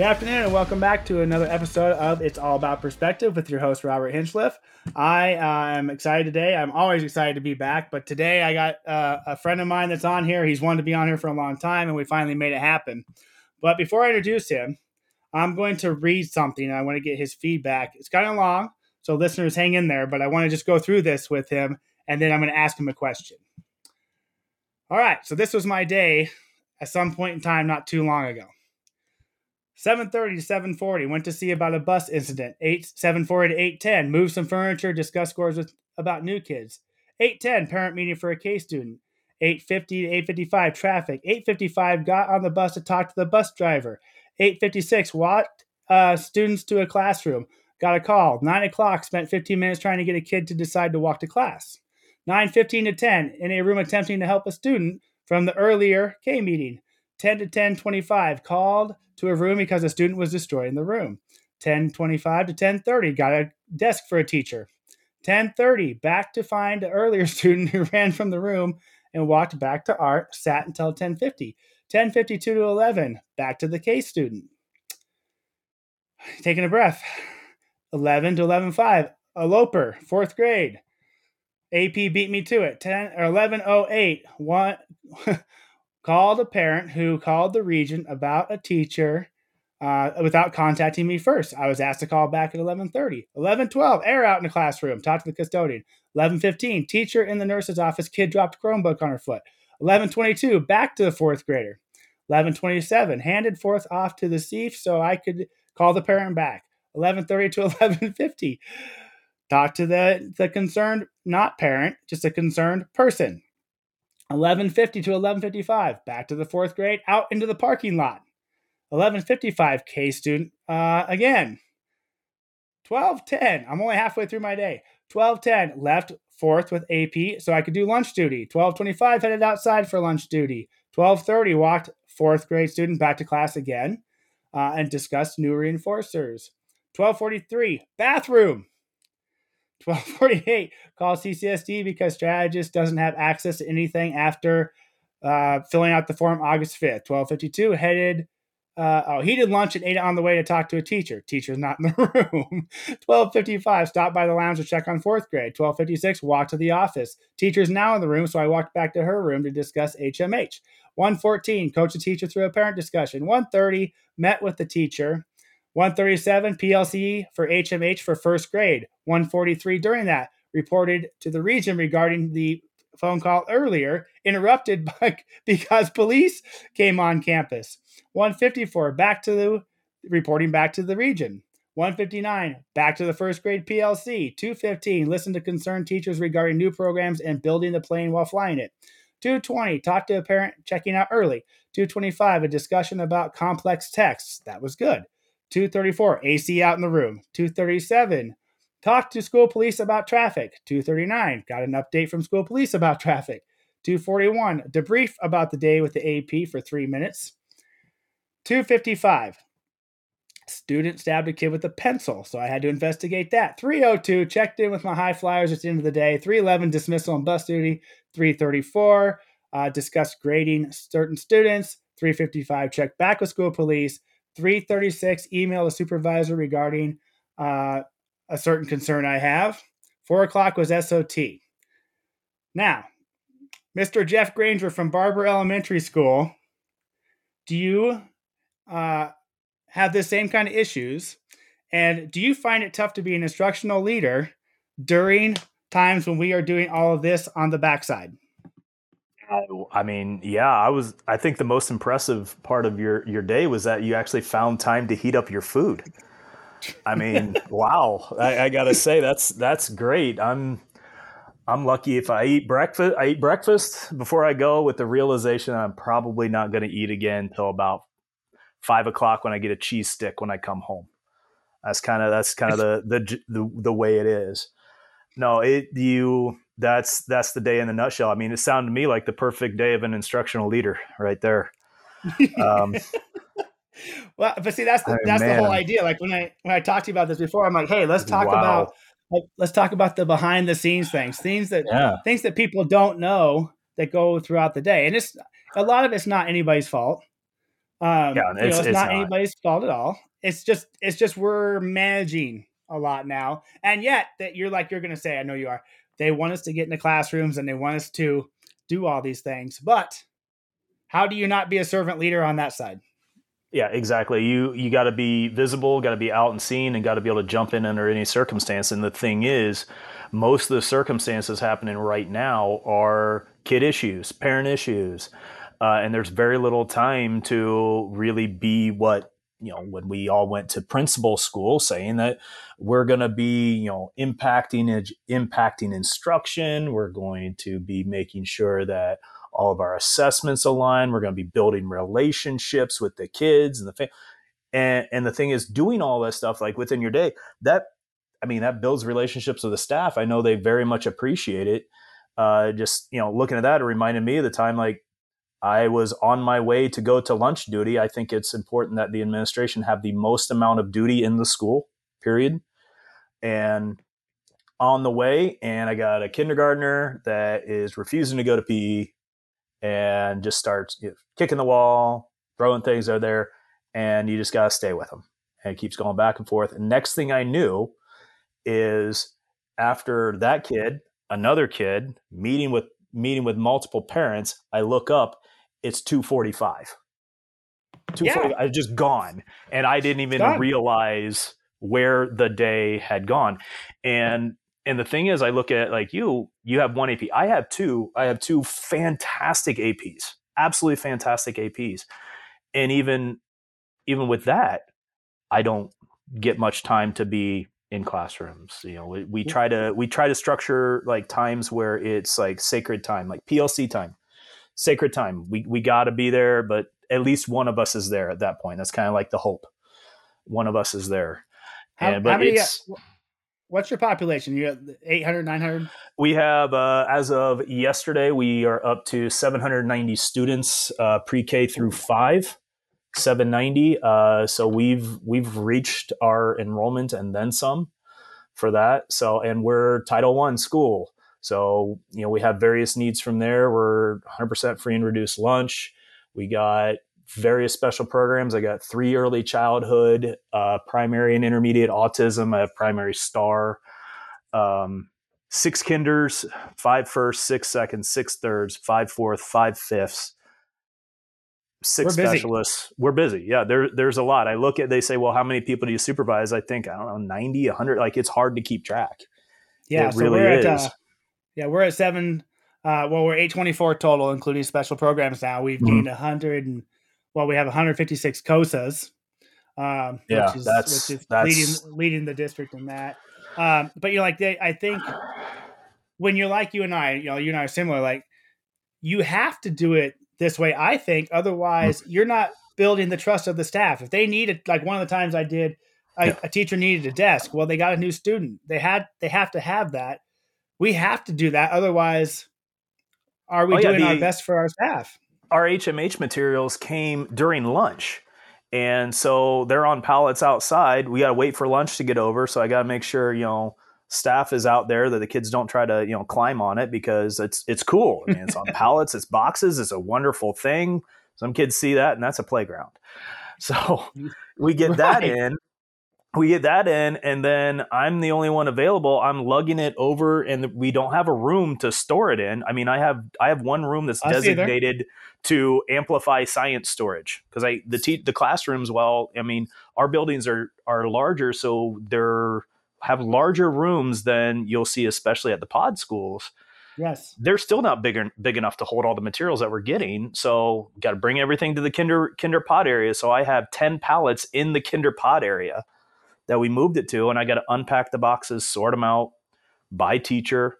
Good afternoon, and welcome back to another episode of It's All About Perspective with your host, Robert Hinchliff. I uh, am excited today. I'm always excited to be back, but today I got uh, a friend of mine that's on here. He's wanted to be on here for a long time, and we finally made it happen. But before I introduce him, I'm going to read something. I want to get his feedback. It's kind of long, so listeners hang in there, but I want to just go through this with him, and then I'm going to ask him a question. All right, so this was my day at some point in time not too long ago. 7.30 to 7.40 went to see about a bus incident. 8 7.40 to 8.10 moved some furniture discussed scores with about new kids. 8.10 parent meeting for a k student. 8.50 to 8.55 traffic. 8.55 got on the bus to talk to the bus driver. 8.56 walked uh, students to a classroom. Got a call. 9 o'clock spent 15 minutes trying to get a kid to decide to walk to class. 9.15 to 10 in a room attempting to help a student from the earlier k meeting 10 to 10.25 called to a room because a student was destroying the room. 1025 to 1030 got a desk for a teacher. 1030 back to find an earlier student who ran from the room and walked back to art, sat until 1050. 1052 to 11 back to the case student. Taking a breath. 11 to 11.5 eloper, fourth grade. AP beat me to it. 10 or 1108 one called a parent who called the regent about a teacher uh, without contacting me first. I was asked to call back at 11:30. 11:12, air out in the classroom. Talk to the custodian. 11:15, teacher in the nurse's office. Kid dropped Chromebook on her foot. 11:22, back to the fourth grader. 11:27, handed fourth off to the thief so I could call the parent back. 11:30 to 11:50, talk to the the concerned not parent, just a concerned person. 1150 to 1155, back to the fourth grade, out into the parking lot. 1155, K student uh, again. 1210, I'm only halfway through my day. 1210, left fourth with AP so I could do lunch duty. 1225, headed outside for lunch duty. 1230, walked fourth grade student back to class again uh, and discussed new reinforcers. 1243, bathroom. 1248, call CCSD because strategist doesn't have access to anything after uh, filling out the form August 5th. 1252, headed, uh, oh, he did lunch and ate on the way to talk to a teacher. Teacher's not in the room. 1255, stopped by the lounge to check on fourth grade. 1256, walked to the office. Teacher's now in the room, so I walked back to her room to discuss HMH. 114, coach a teacher through a parent discussion. 130, met with the teacher. 137 PLC for HMH for first grade. 143 during that reported to the region regarding the phone call earlier, interrupted by, because police came on campus. 154 back to the reporting back to the region. 159 back to the first grade PLC. 215 listen to concerned teachers regarding new programs and building the plane while flying it. 220 talk to a parent checking out early. 225 a discussion about complex texts. That was good. 234, AC out in the room. 237, talk to school police about traffic. 239, got an update from school police about traffic. 241, debrief about the day with the AP for three minutes. 255, student stabbed a kid with a pencil, so I had to investigate that. 302, checked in with my high flyers at the end of the day. 311, dismissal on bus duty. 334, uh, discussed grading certain students. 355, checked back with school police. 336, email the supervisor regarding uh, a certain concern I have. Four o'clock was SOT. Now, Mr. Jeff Granger from Barber Elementary School, do you uh, have the same kind of issues? And do you find it tough to be an instructional leader during times when we are doing all of this on the backside? I mean, yeah, I was. I think the most impressive part of your your day was that you actually found time to heat up your food. I mean, wow! I, I, gotta say that's that's great. I'm I'm lucky if I eat breakfast. I eat breakfast before I go with the realization I'm probably not going to eat again until about five o'clock when I get a cheese stick when I come home. That's kind of that's kind of the, the the the way it is. No, it you that's that's the day in the nutshell. I mean, it sounded to me like the perfect day of an instructional leader right there. Um, well, but see, that's the, that's man. the whole idea. Like when I when I talked to you about this before, I'm like, hey, let's talk wow. about like, let's talk about the behind the scenes things, things that yeah. things that people don't know that go throughout the day, and it's a lot of it's not anybody's fault. Um, yeah, it's, know, it's, it's not, not anybody's fault at all. It's just it's just we're managing a lot now, and yet that you're like you're going to say, I know you are. They want us to get into classrooms and they want us to do all these things, but how do you not be a servant leader on that side? Yeah, exactly. You you got to be visible, got to be out and seen, and got to be able to jump in under any circumstance. And the thing is, most of the circumstances happening right now are kid issues, parent issues, uh, and there's very little time to really be what you know when we all went to principal school saying that we're going to be you know impacting impacting instruction we're going to be making sure that all of our assessments align. We're going to be building relationships with the kids and the family. And, and the thing is, doing all this stuff like within your day, that I mean, that builds relationships with the staff. I know they very much appreciate it. Uh, just you know, looking at that, it reminded me of the time like I was on my way to go to lunch duty. I think it's important that the administration have the most amount of duty in the school. Period. And on the way, and I got a kindergartner that is refusing to go to PE and just starts you know, kicking the wall, throwing things out there, and you just got to stay with them. And it keeps going back and forth. And next thing I knew is after that kid, another kid meeting with meeting with multiple parents, I look up, it's 245. 240 yeah. I just gone. And I didn't even realize where the day had gone. And and the thing is, I look at like you, you have one AP. I have two. I have two fantastic APs, absolutely fantastic APs. And even even with that, I don't get much time to be in classrooms. You know, we, we try to we try to structure like times where it's like sacred time, like PLC time, sacred time. We we got to be there, but at least one of us is there at that point. That's kind of like the hope. One of us is there. How, and, but how many, it's, What's your population? You have 800, 900? We have, uh, as of yesterday, we are up to 790 students, uh, pre-K through five, 790. Uh, so we've we've reached our enrollment and then some for that. So and we're Title One school. So you know we have various needs from there. We're 100% free and reduced lunch. We got various special programs. I got three early childhood, uh, primary and intermediate autism. I have primary star, um, six kinders, five first, six seconds, six thirds, five fourth, five fifths, six We're specialists. We're busy. Yeah, there, there's a lot. I look at, they say, well, how many people do you supervise? I think, I don't know, 90, 100. Like it's hard to keep track. Yeah, it so really we're is. Uh, yeah, we're at seven. Uh, well, we're 824 total, including special programs now. We've mm-hmm. gained 100 and well, we have 156 COSAs. Um, yeah, which is, that's, which is that's... leading leading the district in that. Um, but you're like, they, I think when you're like you and I, you know, you and I are similar. Like, you have to do it this way. I think otherwise, you're not building the trust of the staff. If they need it, like one of the times I did, a, yeah. a teacher needed a desk. Well, they got a new student. They had they have to have that. We have to do that. Otherwise, are we oh, doing yeah, the, our best for our staff? our HMH materials came during lunch. And so they're on pallets outside. We got to wait for lunch to get over. So I got to make sure, you know, staff is out there that the kids don't try to, you know, climb on it because it's it's cool. I mean, it's on pallets, it's boxes, it's a wonderful thing. Some kids see that and that's a playground. So we get right. that in we get that in and then i'm the only one available. I'm lugging it over and we don't have a room to store it in. I mean i have i have one room that's designated to amplify science storage because i the te- the classrooms well i mean our buildings are are larger so they're have larger rooms than you'll see especially at the pod schools. Yes. They're still not big, big enough to hold all the materials that we're getting so got to bring everything to the kinder kinder pod area. So i have 10 pallets in the kinder pod area that we moved it to, and I got to unpack the boxes, sort them out, by teacher,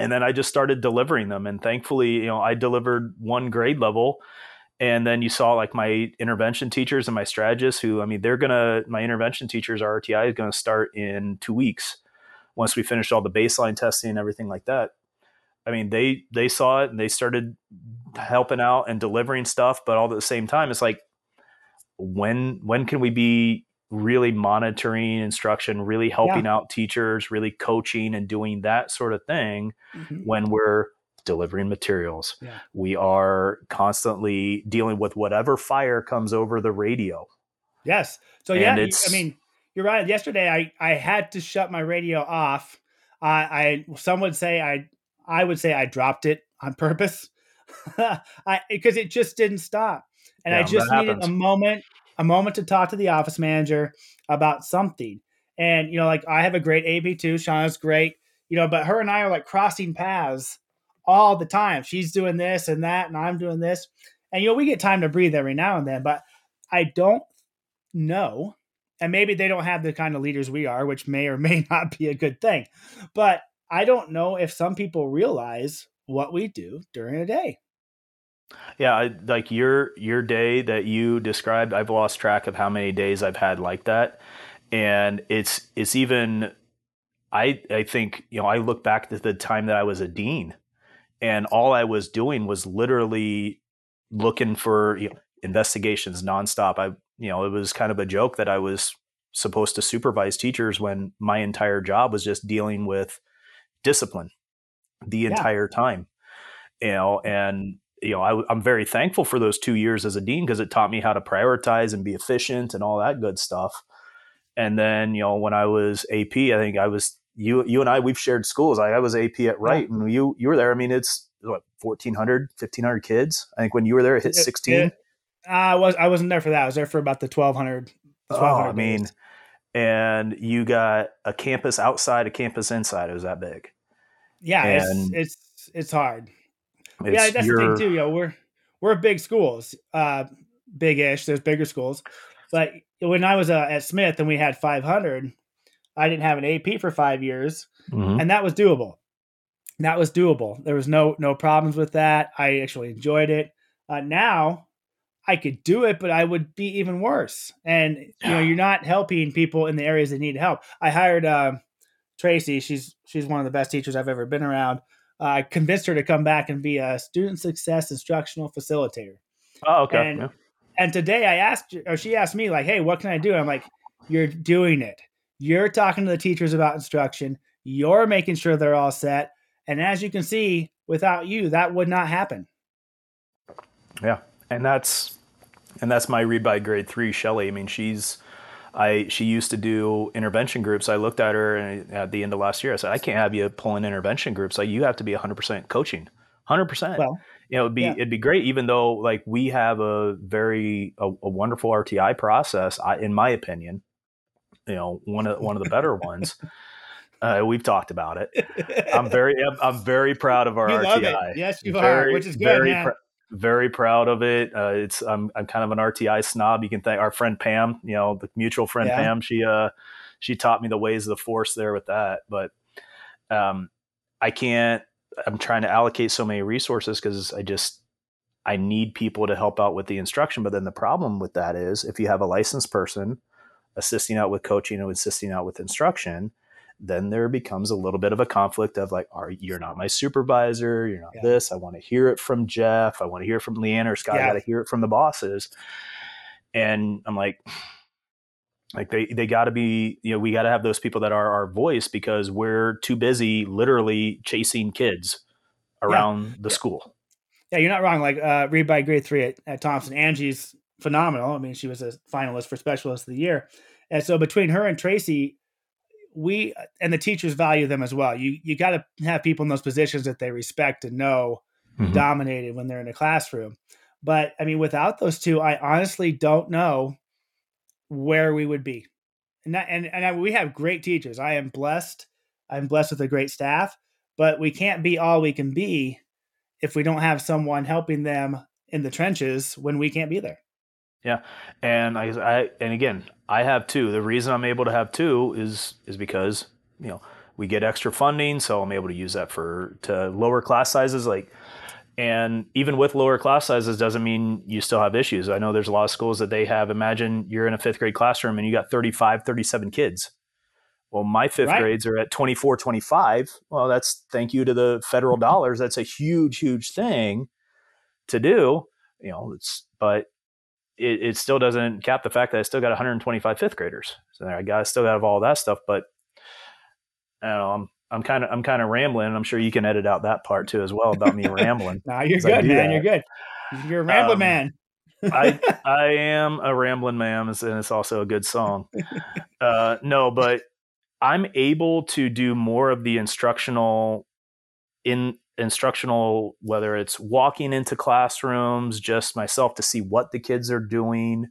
and then I just started delivering them. And thankfully, you know, I delivered one grade level. And then you saw like my intervention teachers and my strategists who, I mean, they're going to, my intervention teachers, RTI is going to start in two weeks once we finish all the baseline testing and everything like that. I mean, they, they saw it and they started helping out and delivering stuff, but all at the same time, it's like, when, when can we be really monitoring instruction, really helping yeah. out teachers, really coaching and doing that sort of thing mm-hmm. when we're delivering materials. Yeah. We are constantly dealing with whatever fire comes over the radio. Yes. So And yeah, you- I mean, you're right. Yesterday, I I had to shut my radio off. I I some would say I I would say I dropped it on purpose. I because it just didn't stop, and I just needed happens. a moment a moment to talk to the office manager about something. And you know, like I have a great AP too. Shauna's great, you know, but her and I are like crossing paths all the time. She's doing this and that, and I'm doing this, and you know, we get time to breathe every now and then. But I don't know, and maybe they don't have the kind of leaders we are, which may or may not be a good thing. But I don't know if some people realize what we do during a day. Yeah, I, like your your day that you described, I've lost track of how many days I've had like that, and it's it's even. I I think you know I look back to the time that I was a dean, and all I was doing was literally looking for you know, investigations nonstop. I you know it was kind of a joke that I was supposed to supervise teachers when my entire job was just dealing with discipline the Yeah. entire time. You know, and you know, I, I'm very thankful for those two years as a dean because it taught me how to prioritize and be efficient and all that good stuff. And then, you know, when I was AP, I think I was you, you and I, we've shared schools. I, I was AP at Wright, and you, you were there. I mean, it's what 1,400, 1,500 kids. I think when you were there, it hit It- 16. it- I was I wasn't there for that. I was there for about the 1200. oh, 1200 I mean, days. and you got a campus outside, a campus inside. It was that big. yeah, it's it's it's hard. It's yeah, that's the thing too. You know, we're we're big schools, uh, big-ish. There's bigger schools, but when I was uh, at Smith and we had 500, I didn't have an AP for five years, Mhm. and that was doable. That was doable. There was no no problems with that. I actually enjoyed it. Uh, now I could do it, but I would be even worse. And you know, you're not helping people in the areas that need help. I hired uh, Tracy. She's she's one of the best teachers I've ever been around. Uh, I convinced her to come back and be a student success instructional facilitator. Oh, okay. and- yeah. And today I asked, or she asked me, like, "Hey, what can I do?" I'm like, "You're doing it. You're talking to the teachers about instruction. You're making sure they're all set. And as you can see, without you, that would not happen." Yeah, and that's and that's my read by grade three, Shelly. I mean, she's I she used to do intervention groups. I looked at her and at the end of last year, I said, I can't have you pulling intervention groups. Like you have to be 100 percent coaching, 100 percent. Well, You know, it'd be yeah. it'd be great, even though like we have a very a, a wonderful RTI process. I, in my opinion, you know, one of one of the better ones. Uh, we've talked about it. I'm very I'm, I'm very proud of our You RTI. love it. Yes, you are, Very- which is good, very man. pr- very proud of it. Uh, it's I'm I'm kind of an RTI snob. You can thank our friend Pam. You know, the mutual friend Yeah. Pam. She uh she taught me the ways of the force there with that. But um, I can't. I'm trying to allocate so many resources because I just I need people to help out with the instruction. But then the problem with that is if you have a licensed person assisting out with coaching and assisting out with instruction, then there becomes a little bit of a conflict of like, are you're not my supervisor, you're not Yeah. this. I want to hear it from Jeff. I want to hear it from Leanne or Scott. I Yeah. got to hear it from the bosses. And I'm like, like they they got to be, you know, we got to have those people that are our voice because we're too busy literally chasing kids around the Yeah. school. Yeah, you're not wrong. Like uh, read by grade three at, at Thompson, Angie's phenomenal. I mean, she was a finalist for specialist of the year, and so between her and Tracy, we and the teachers value them as well. You you got to have people in those positions that they respect and know Mhm. dominated when they're in a classroom. But I mean, without those two, I honestly don't know where we would be. And that, and and I, we have great teachers. I am blessed. I'm blessed with a great staff, but we can't be all we can be if we don't have someone helping them in the trenches when we can't be there. Yeah, and I, I and again i have two. The reason i'm able to have two is is because you know we get extra funding so i'm able to use that for to lower class sizes like and even with lower class sizes doesn't mean you still have issues. I know there's a lot of schools that they have. Imagine you're in a fifth grade classroom and you got 35 37 kids. Well my fifth Right. grades are at 24 25 well that's thank you to the federal dollars. That's a huge huge thing to do you know it's but it, it still doesn't cap the fact that I still got 125 fifth graders. So I got still got all that stuff, but I don't know. I'm I'm kind of I'm kind of rambling. I'm sure you can edit out that part too as well about me rambling. no, you're good, man. That. You're good. You're a rambling um, man. I I am a rambling man, and it's also a good song. Uh, no, but I'm able to do more of the instructional in instructional, whether it's walking into classrooms, just myself to see what the kids are doing,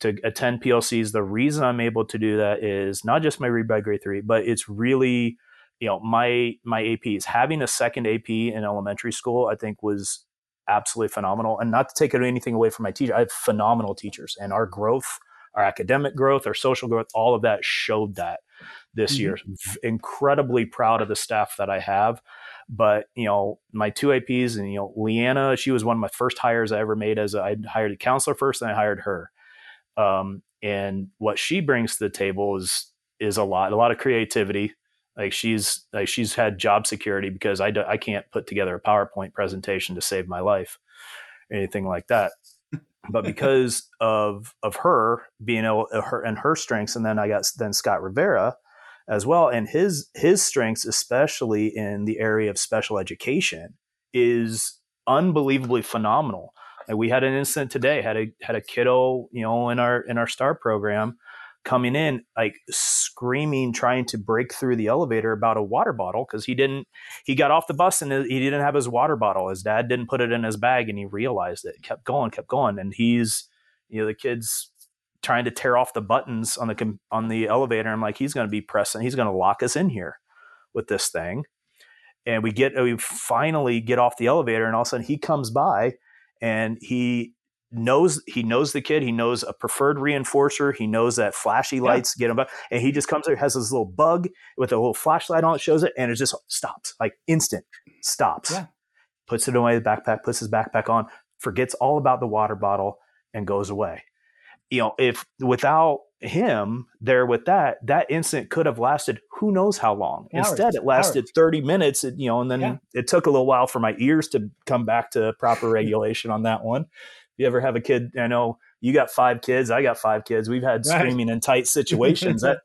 to attend PLCs. The reason I'm able to do that is not just my read by grade three, but it's really, you know, my my APs. Having a second AP in elementary school, I think was absolutely phenomenal. And not to take anything away from my teacher, I have phenomenal teachers, and our growth, our academic growth, our social growth, all of that showed that this mm-hmm. year. Incredibly proud of the staff that I have. But you know, my two APs and you know, Leanna, she was one of my first hires I ever made. As a, I hired a counselor first, and I hired her. Um, and what she brings to the table is is a lot, a lot of creativity. Like she's like she's had job security because I do, I can't put together a PowerPoint presentation to save my life, anything like that. but because of of her being able her and her strengths, and then I got then Scott Rivera, as well. And his his strengths, especially in the area of special education, is unbelievably phenomenal. And we had an incident today, had a had a kiddo, you know, in our in our star program coming in like screaming trying to break through the elevator about a water bottle because he didn't he got off the bus and he didn't have his water bottle his dad didn't put it in his bag and he realized it kept going kept going and he's you know the kids trying to tear off the buttons on the on the elevator. I'm like, he's going to be pressing. He's going to lock us in here with this thing. And we get we finally get off the elevator, and all of a sudden he comes by, and he knows he knows the kid. He knows a preferred reinforcer. He knows that flashy lights yeah. get him, and he just comes there, has this little bug with a little flashlight on it, shows it, and it just stops, like instant stops. Yeah. Puts it away the backpack, puts his backpack on, forgets all about the water bottle, and goes away you know, if without him there with that, that incident could have lasted who knows how long. Hours, Instead, it lasted hours. 30 minutes, you know, and then yeah. it took a little while for my ears to come back to proper regulation on that one. If you ever have a kid, I know you got five kids, I got five kids. We've had right. screaming in tight situations that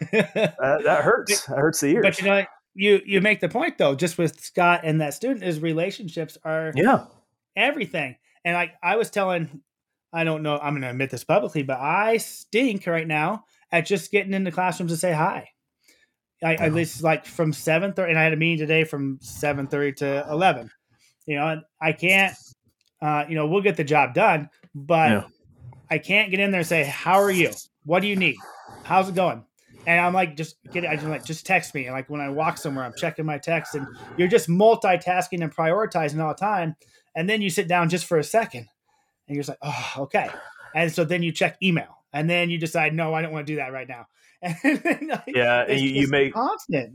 uh, that hurts. That hurts the ears. But you know, you you make the point though, just with Scott and that student, is relationships are yeah everything. And like I was telling I don't know. I'm going to admit this publicly, but I stink right now at just getting into classrooms to say hi. I, oh. I least like from seven thirty, and I had a meeting today from seven thirty to eleven. You know, I can't. Uh, you know, we'll get the job done, but yeah. I can't get in there and say, "How are you? What do you need? How's it going?" And I'm like, just get it. I just like just text me. And like when I walk somewhere, I'm checking my text, and you're just multitasking and prioritizing all the time. And then you sit down just for a second and you're just like, oh, okay. And so then you check email, and then you decide, no, I don't want to do that right now. And like, yeah, you, you make constant.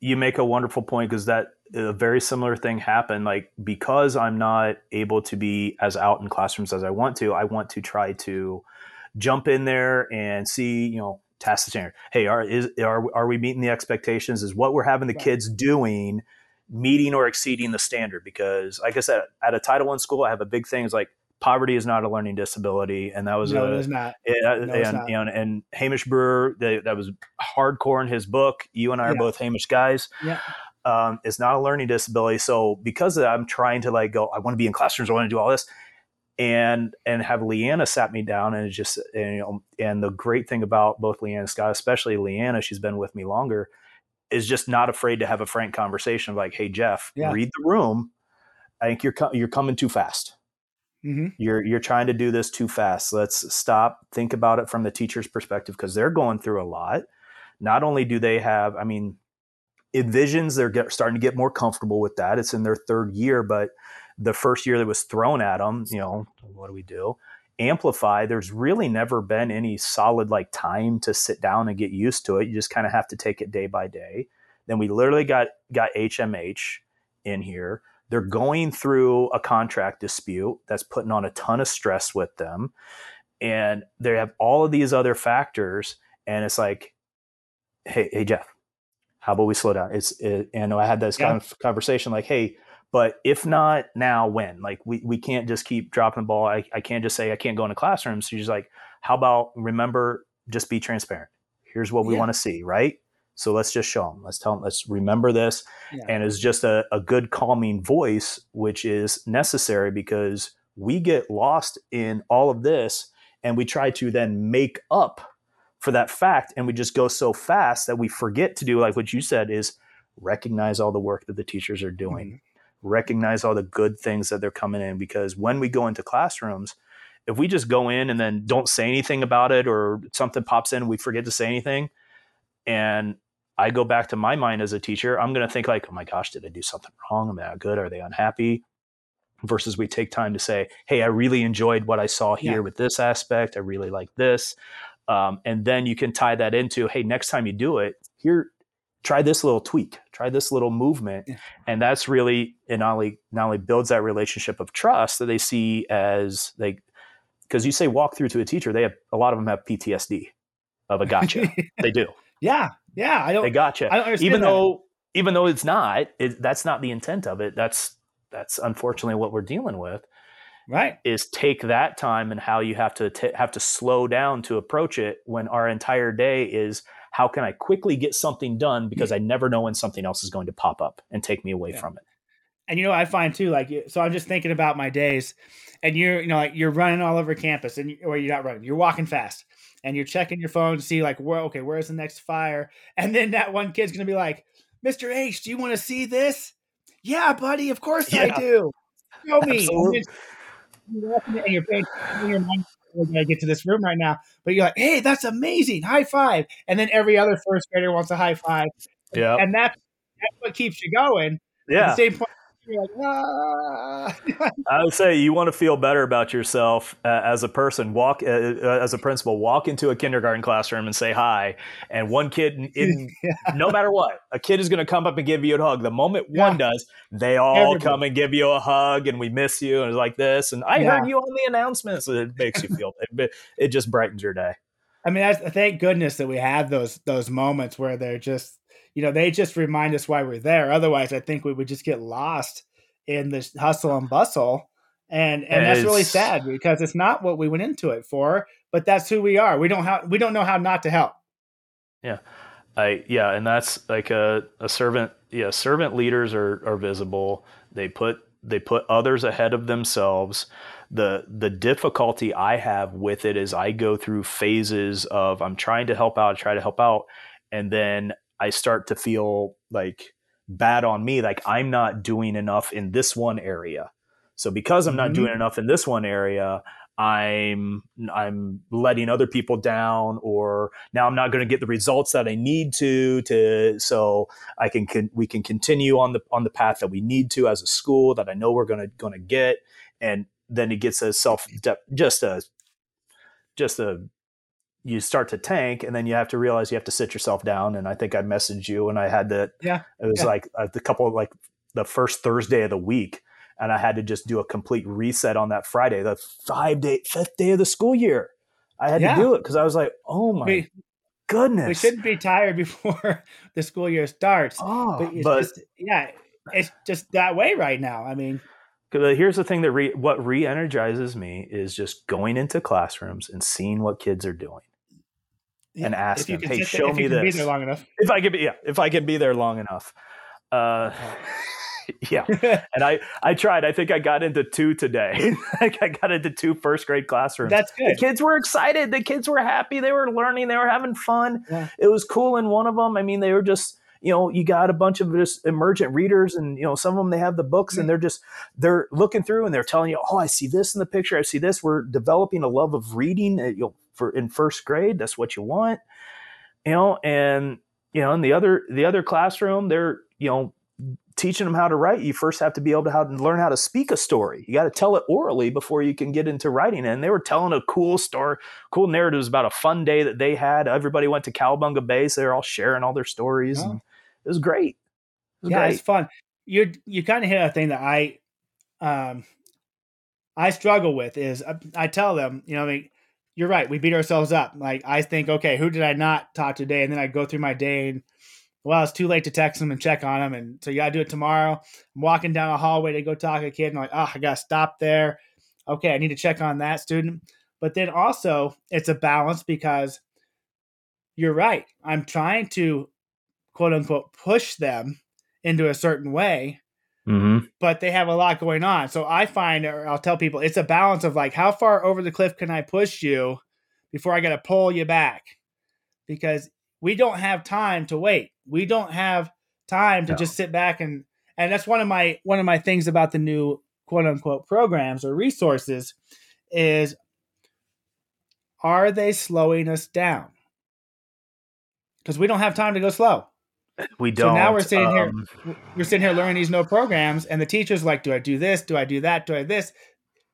You make a wonderful point because that a very similar thing happened. Like because I'm not able to be as out in classrooms as I want to, I want to try to jump in there and see, you know, task the standard. Hey, are is are are we meeting the expectations? Is what we're having the right. kids doing meeting or exceeding the standard? Because, like I said, at a Title One school, I have a big thing is like poverty is not a learning disability, and that was no, a, it is not. It, no, and, not. You know, and Hamish Brewer, they, that was hardcore in his book. You and I are yeah. both Hamish guys. Yeah. Um, it's not a learning disability. So because of that, I'm trying to like go. I want to be in classrooms. I want to do all this, and and have Leanna sat me down and just and, you know. And the great thing about both Leanna and Scott, especially Leanna, she's been with me longer, is just not afraid to have a frank conversation. of Like, hey Jeff, yeah. read the room. I think you're you're coming too fast Mm-hmm. You're you're trying to do this too fast. Let's stop. Think about it from the teacher's perspective because they're going through a lot. Not only do they have, I mean, envisions they're get, starting to get more comfortable with that. It's in their third year, but the first year that was thrown at them, you know, what do we do? Amplify. There's really never been any solid like time to sit down and get used to it. You just kind of have to take it day by day. Then we literally got got HMH in here they're going through a contract dispute that's putting on a ton of stress with them. And they have all of these other factors. And it's like, hey, hey, Jeff, how about we slow down? It's, it, and I had this yeah. kind of conversation like, hey, but if not now, when? Like, we, we can't just keep dropping the ball. I, I can't just say I can't go into classrooms. So she's like, how about remember, just be transparent. Here's what we yeah. want to see, right? So let's just show them. Let's tell them. Let's remember this, yeah. and it's just a, a good calming voice, which is necessary because we get lost in all of this, and we try to then make up for that fact, and we just go so fast that we forget to do like what you said is recognize all the work that the teachers are doing. Mm-hmm recognize all the good things that they're coming in because when we go into classrooms if we just go in and then don't say anything about it or something pops in we forget to say anything and i go back to my mind as a teacher i'm going to think like oh my gosh did i do something wrong am i not good are they unhappy versus we take time to say hey i really enjoyed what i saw here yeah. with this aspect i really like this um, and then you can tie that into hey next time you do it here try this little tweak, try this little movement. Yeah. And that's really, it not only, not only builds that relationship of trust that they see as they, because you say walk through to a teacher, they have, a lot of them have PTSD of a gotcha. they do. Yeah. Yeah. I don't, they got gotcha. I don't even that. though, even though it's not, it, that's not the intent of it. That's, that's unfortunately what we're dealing with right is take that time and how you have to t- have to slow down to approach it when our entire day is how can I quickly get something done because I never know when something else is going to pop up and take me away yeah. from it. And you know, I find too, like, so I'm just thinking about my days, and you're, you know, like you're running all over campus, and you, or you're not running, you're walking fast, and you're checking your phone to see, like, where, okay, where's the next fire? And then that one kid's gonna be like, "Mr. H, do you want to see this?" Yeah, buddy, of course yeah. I do. Show me. And you're paying your mind we're gonna get to this room right now. But you're like, hey, that's amazing, high five. And then every other first grader wants a high five. Yeah. And that's that's what keeps you going. Yeah. At the same point, like, ah. I would say you want to feel better about yourself uh, as a person. Walk uh, uh, as a principal, walk into a kindergarten classroom and say hi. And one kid, in, yeah. no matter what, a kid is going to come up and give you a hug. The moment yeah. one does, they all Everybody. come and give you a hug, and we miss you, and it's like this. And I yeah. heard you on the announcements. It makes you feel. it, it just brightens your day. I mean, thank goodness that we have those those moments where they're just you know, they just remind us why we're there. Otherwise, I think we would just get lost in this hustle and bustle. And and that's really sad because it's not what we went into it for, but that's who we are. We don't have we don't know how not to help. Yeah. I yeah, and that's like a, a servant yeah, servant leaders are are visible. They put they put others ahead of themselves the the difficulty i have with it is i go through phases of i'm trying to help out I try to help out and then I start to feel like bad on me, like I'm not doing enough in this one area. So because I'm not mm-hmm. doing enough in this one area, I'm I'm letting other people down, or now I'm not going to get the results that I need to to so I can, can we can continue on the on the path that we need to as a school that I know we're going to going to get, and then it gets a self just a just a you start to tank and then you have to realize you have to sit yourself down and i think i messaged you and i had to yeah it was yeah. like a, a couple of like the first thursday of the week and i had to just do a complete reset on that friday the five day fifth day of the school year i had yeah. to do it because i was like oh my we, goodness we shouldn't be tired before the school year starts oh, but, but just, yeah it's just that way right now i mean uh, here's the thing that re, what re-energizes me is just going into classrooms and seeing what kids are doing yeah. and ask them, "Hey, show me this." If I can be, yeah, if I can be there long enough. Uh, yeah, and I I tried. I think I got into two today. like I got into two first grade classrooms. That's good. The kids were excited. The kids were happy. They were learning. They were having fun. Yeah. It was cool in one of them. I mean, they were just you know you got a bunch of just emergent readers and you know some of them they have the books and they're just they're looking through and they're telling you oh i see this in the picture i see this we're developing a love of reading you know for in first grade that's what you want you know and you know in the other the other classroom they're you know teaching them how to write you first have to be able to, how to learn how to speak a story you got to tell it orally before you can get into writing it and they were telling a cool story cool narratives about a fun day that they had everybody went to Cowabunga Bay so they're all sharing all their stories oh. and it was great. It was yeah, great. it's fun. You you kind of hit a thing that I um I struggle with is I, uh, I tell them, you know, I mean, you're right. We beat ourselves up. Like I think, okay, who did I not talk today? And then I go through my day and well, it's too late to text them and check on them. And so you gotta do it tomorrow. I'm walking down a hallway to go talk to a kid and I'm like, oh, I gotta stop there. Okay, I need to check on that student. But then also it's a balance because you're right. I'm trying to quote unquote push them into a certain way. Mm-hmm. But they have a lot going on. So I find, or I'll tell people, it's a balance of like, how far over the cliff can I push you before I got to pull you back? Because we don't have time to wait. We don't have time to no. just sit back and and that's one of my one of my things about the new quote unquote programs or resources is are they slowing us down? Because we don't have time to go slow. We don't. So now we're sitting um, here, we're sitting here learning these no programs, and the teachers like, do I do this? Do I do that? Do I this?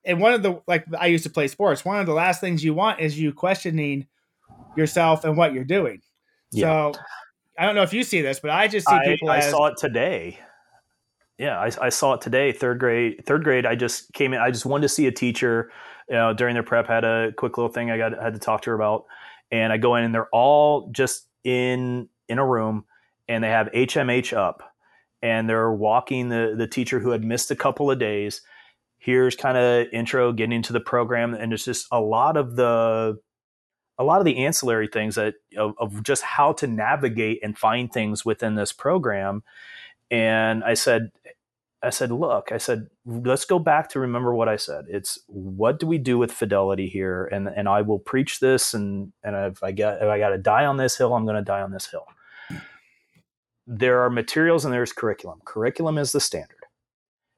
And one of the like I used to play sports. One of the last things you want is you questioning yourself and what you're doing. Yeah. So I don't know if you see this, but I just see people. I, as, saw it today. Yeah, I, I, saw it today. Third grade. Third grade. I just came in. I just wanted to see a teacher. You know, during their prep, had a quick little thing I got had to talk to her about, and I go in and they're all just in in a room, and they have HMH up, and they're walking the the teacher who had missed a couple of days. Here's kind of intro, getting into the program, and it's just a lot of the a lot of the ancillary things that of, of, just how to navigate and find things within this program. And i said i said look i said let's go back to remember what i said. It's what do we do with fidelity here? And and i will preach this and and if i get if i got to die on this hill i'm going to die on this hill there are materials and there's curriculum curriculum is the standard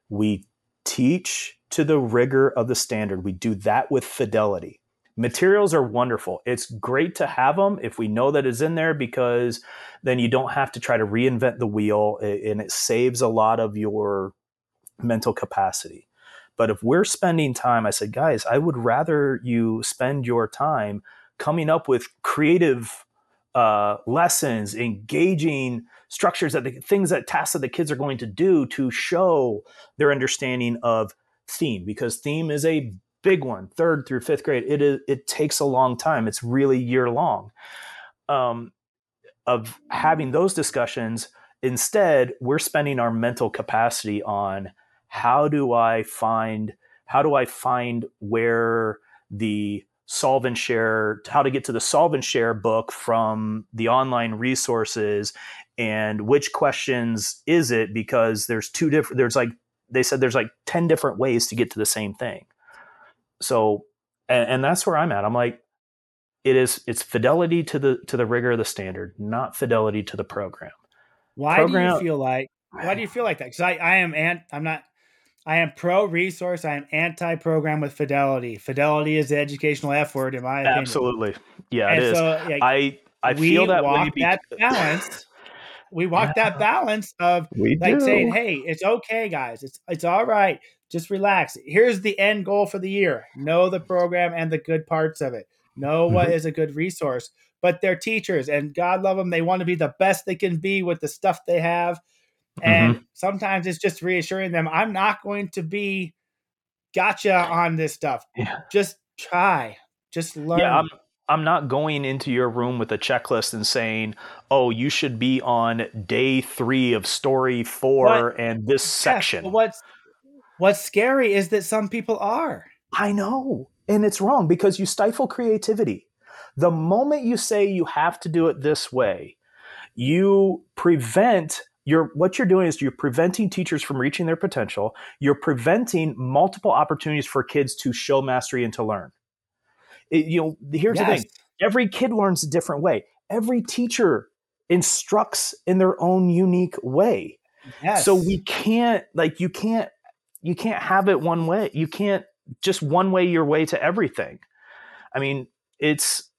we teach to the rigor of the standard we do that with fidelity materials are wonderful. It's great to have them if we know that it's in there because then you don't have to try to reinvent the wheel and it saves a lot of your mental capacity. But if we're spending time, I said, guys, I would rather you spend your time coming up with creative uh, lessons, engaging structures that the things that tasks that the kids are going to do to show their understanding of theme because theme is a big one, third through fifth grade. It is it takes a long time. It's really year long. Um, of having those discussions. Instead, we're spending our mental capacity on how do I find how do I find where the solve and share how to get to the solve and share book from the online resources and which questions is it? Because there's two different there's like they said there's like 10 different ways to get to the same thing. So and, and that's where i'm at. I'm like it is it's fidelity to the to the rigor of the standard not fidelity to the program. Why program, do you feel like why do you feel like that? Because I, I am and i'm not i am pro resource i am anti program with fidelity. Fidelity is the educational f word in my opinion. Absolutely. Yeah and it is. so, yeah, i i feel that walk that balance we walk yeah. that balance of we like do. saying hey it's okay guys it's it's all right just relax. Here's the end goal for the year. Know the program and the good parts of it. Know what mm-hmm. is a good resource. But they're teachers and God love them. They want to be the best they can be with the stuff they have. And mm-hmm. sometimes it's just reassuring them, I'm not going to be gotcha on this stuff. Yeah. Just try. Just learn. Yeah, I'm, not going into your room with a checklist and saying, "Oh, you should be on day three of story four what? and this section." What's What's scary is that some people are. I know. And it's wrong because you stifle creativity. The moment you say you have to do it this way, you prevent you're what you're doing is you're preventing teachers from reaching their potential. You're preventing multiple opportunities for kids to show mastery and to learn. It, you know, here's yes. the thing: every kid learns a different way. Every teacher instructs in their own unique way. Yes. So we can't like you can't you can't have it one way. You can't just one way your way to everything. I mean, it's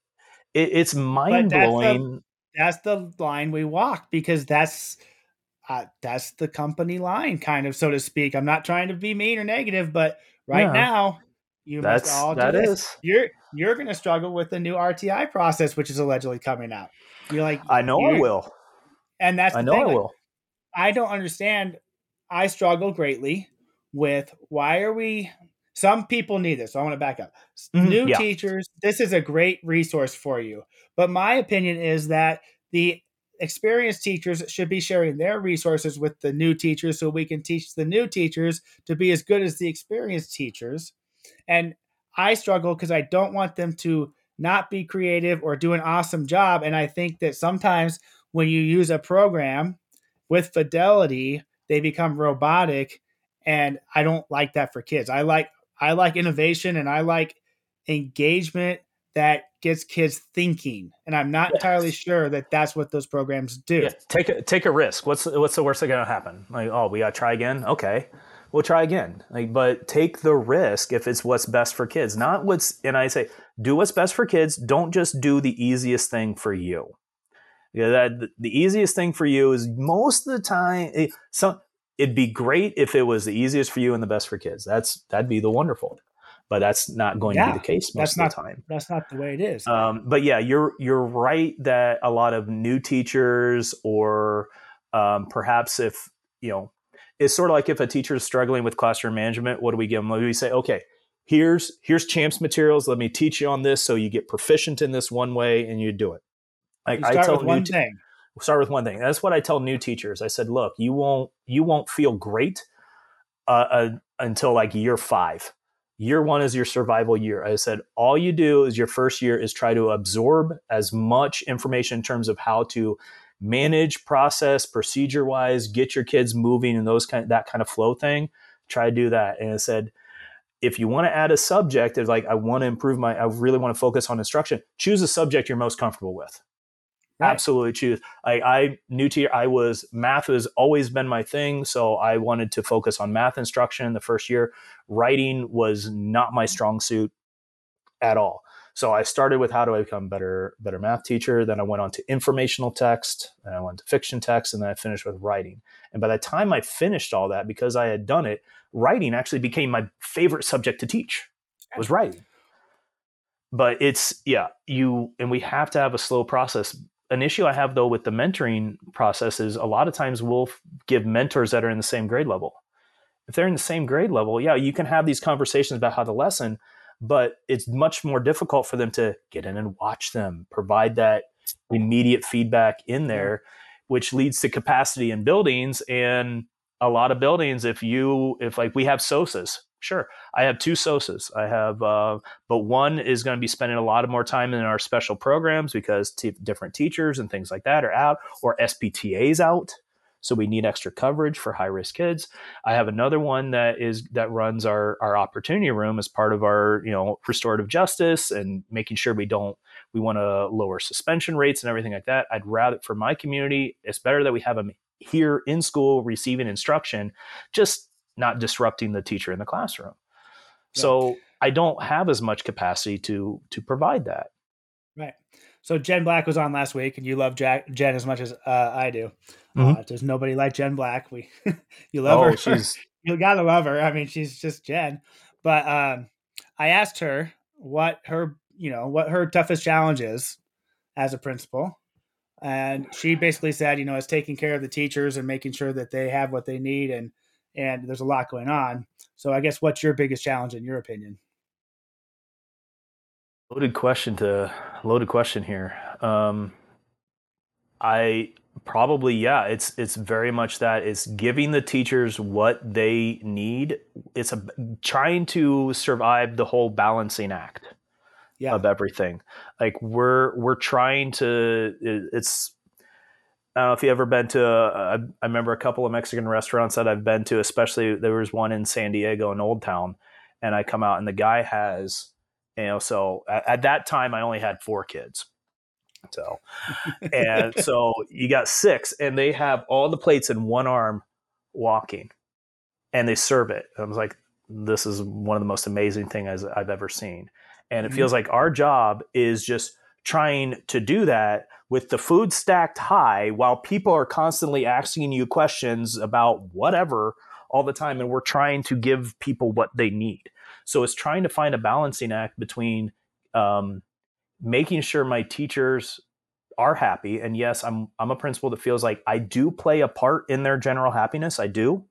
it, it's mind blowing. That's, that's, the line we walk because that's uh, that's the company line, kind of so to speak. I'm not trying to be mean or negative, but right yeah. now you that's, must all do that this. Is. You're you're going to struggle with the new RTI process, which is allegedly coming out. You're like, I know I will, and that's I know thing. I like, will. I don't understand. I struggle greatly with why are we some people need this. So I want to back up. Mm-hmm, New yeah. teachers, this is a great resource for you. But my opinion is that the experienced teachers should be sharing their resources with the new teachers so we can teach the new teachers to be as good as the experienced teachers. And I struggle because I don't want them to not be creative or do an awesome job. And I think that sometimes when you use a program with fidelity, they become robotic. And I don't like that for kids. I like I like innovation and I like engagement that gets kids thinking. And I'm not yes. entirely sure that that's what those programs do. Yeah. Take a take a risk. What's what's the worst that going to happen? Like, oh, we got to try again. Okay, we'll try again. Like, but take the risk if it's what's best for kids, not what's. And I say, do what's best for kids. Don't just do the easiest thing for you. Yeah, that the easiest thing for you is most of the time. It, eh, so it'd be great if it was the easiest for you and the best for kids. That's that'd be the wonderful but that's not going yeah, to be the case most that's not, of the time. That's not the way it is. Um, but yeah, you're you're right that a lot of new teachers, or um, perhaps if you know, it's sort of like if a teacher is struggling with classroom management, what do we give them? We say, okay, here's here's CHAMPS materials. Let me teach you on this, so you get proficient in this one way, and you do it. Like I tell one te- thing. Start with one thing. That's what I tell new teachers. I said, look, you won't you won't feel great uh, uh, until like year five year one is your survival year. I said, all you do is your first year is try to absorb as much information in terms of how to manage, process, procedure wise, get your kids moving and those kind of, that kind of flow thing. Try to do that. And I said, if you want to add a subject, it's like I want to improve my, I really want to focus on instruction. Choose a subject you're most comfortable with. Right. Absolutely choose. I, I new to I was math has always been my thing, so I wanted to focus on math instruction the first year. Writing was not my strong suit at all. So I started with how do I become better better math teacher. Then I went on to informational text, and I went to fiction text, and then I finished with writing. And by the time I finished all that, because I had done it, writing actually became my favorite subject to teach. Was writing but it's yeah you and we have to have a slow process an issue I have though with the mentoring process is a lot of times we'll give mentors that are in the same grade level. If they're in the same grade level, yeah, you can have these conversations about how to lesson, but it's much more difficult for them to get in and watch them, provide that immediate feedback in there, which leads to capacity in buildings. And a lot of buildings, if you, if like we have SOSAs, Sure. I have two SOSAs. I have, uh, but one is going to be spending a lot of more time in our special programs because t- different teachers and things like that are out, or SPTA's out. So we need extra coverage for high risk kids. I have another one that is that runs our our opportunity room as part of our you know restorative justice and making sure we don't we want to lower suspension rates and everything like that. I'd rather for my community, it's better that we have them here in school receiving instruction. Just not disrupting the teacher in the classroom. Yeah. So I don't have as much capacity to to provide that. Right. So Jen Black was on last week, and you love Jack, Jen as much as uh, I do. Mm-hmm. Uh, there's nobody like Jen Black. We you love oh, her. She's you gotta love her. I mean, she's just Jen. But um, I asked her what her you know what her toughest challenge is as a principal, and she basically said, you know, it's taking care of the teachers and making sure that they have what they need and and there's a lot going on. So I guess what's your biggest challenge in your opinion? Loaded question to loaded question here. Um, I probably yeah, it's it's very much that it's giving the teachers what they need. It's a trying to survive the whole balancing act yeah. of everything. Like we're we're trying to it's I don't know if you ever been to. A, I remember a couple of Mexican restaurants that I've been to. Especially there was one in San Diego in Old Town, and I come out and the guy has, you know, so at, at that time I only had four kids. So, and so you got six, and they have all the plates in one arm, walking, and they serve it. And I was like, this is one of the most amazing things I've ever seen. And it mm-hmm. feels like our job is just trying to do that with the food stacked high while people are constantly asking you questions about whatever all the time and we're trying to give people what they need so it's trying to find a balancing act between um, making sure my teachers are happy and yes i'm i'm a principal that feels like i do play a part in their general happiness i do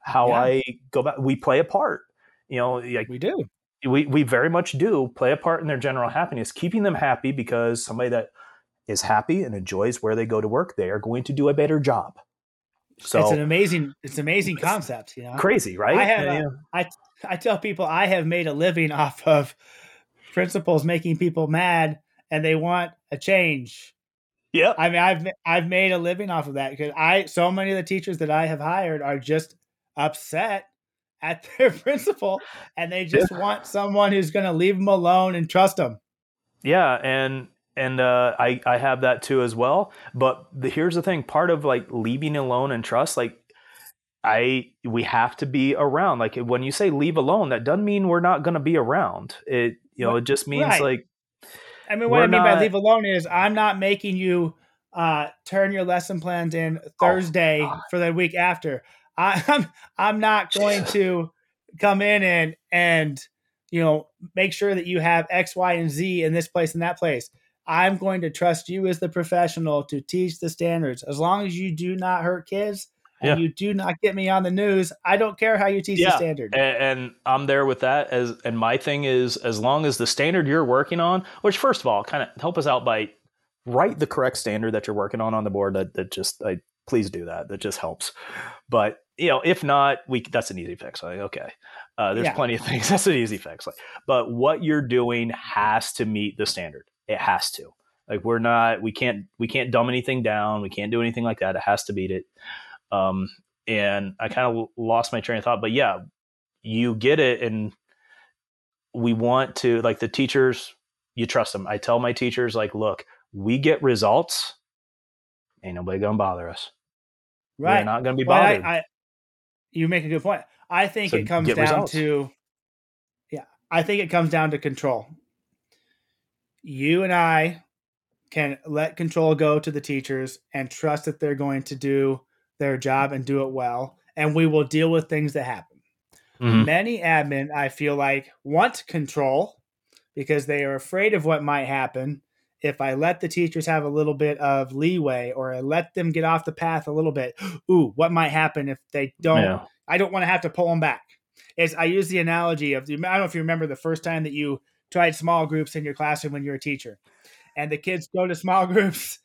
how yeah. i go back we play a part you know like we do we, we very much do play a part in their general happiness keeping them happy because somebody that is happy and enjoys where they go to work, they are going to do a better job. So it's an amazing, it's an amazing concept. You know, crazy, right? I have, yeah. I, I tell people I have made a living off of principles making people mad, and they want a change. Yeah, I mean, I've I've made a living off of that because I so many of the teachers that I have hired are just upset at their principal, and they just yeah. want someone who's going to leave them alone and trust them. Yeah, and and uh, I I have that too as well. But the, here's the thing: part of like leaving alone and trust, like I we have to be around. Like when you say leave alone, that doesn't mean we're not going to be around. It you know it just means right. like. I mean, what I mean not, by leave alone is I'm not making you uh, turn your lesson plans in oh, Thursday oh, for the week after. I, I'm I'm not going to come in and and you know make sure that you have X, Y, and Z in this place and that place. I'm going to trust you as the professional to teach the standards. As long as you do not hurt kids yeah. you do not get me on the news, I don't care how you teach yeah. the standard. And, and, I'm there with that. As and my thing is, as long as the standard you're working on, which first of all, kind of help us out by write the correct standard that you're working on on the board. That that just I please do that. That just helps. But you know, if not, we that's an easy fix. Like, okay, uh, there's yeah. plenty of things. That's an easy fix. Like, but what you're doing has to meet the standard. It has to. Like, we're not. We can't. We can't dumb anything down. We can't do anything like that. It has to meet it. Um, and I kind of lost my train of thought. But yeah, you get it, and we want to like the teachers. You trust them. I tell my teachers like, look, we get results. Ain't nobody gonna bother us. Right. We're not gonna be bothered. I, I, you make a good point. I think so it comes down results. to yeah, I think it comes down to control. You and I can let control go to the teachers and trust that they're going to do their job and do it well, and we will deal with things that happen. Mm-hmm. Many admin, I feel like, want control because they are afraid of what might happen if I let the teachers have a little bit of leeway or I let them get off the path a little bit. Ooh, what might happen if they don't yeah. I don't want to have to pull them back. Is I use the analogy of I don't know if you remember the first time that you tried small groups in your classroom when you were a teacher, and the kids go to small groups,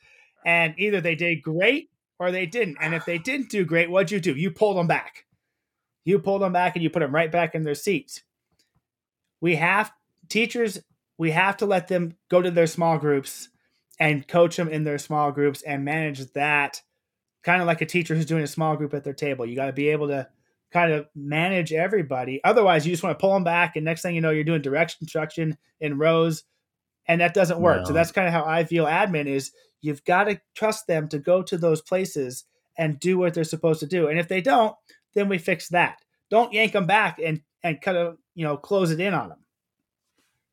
and either they did great or they didn't. And if they didn't do great, what'd you do? You pulled them back. You pulled them back and you put them right back in their seats. We have teachers. We have to let them go to their small groups and coach them in their small groups and manage that kind of like a teacher who's doing a small group at their table. You got to be able to kind of manage everybody. Otherwise, you just want to pull them back, and next thing you know, you're doing direct instruction in rows, and that doesn't work. No. So that's kind of how I feel. Admin is you've got to trust them to go to those places and do what they're supposed to do. And if they don't, then we fix that. Don't yank them back and and kind of you know close it in on them.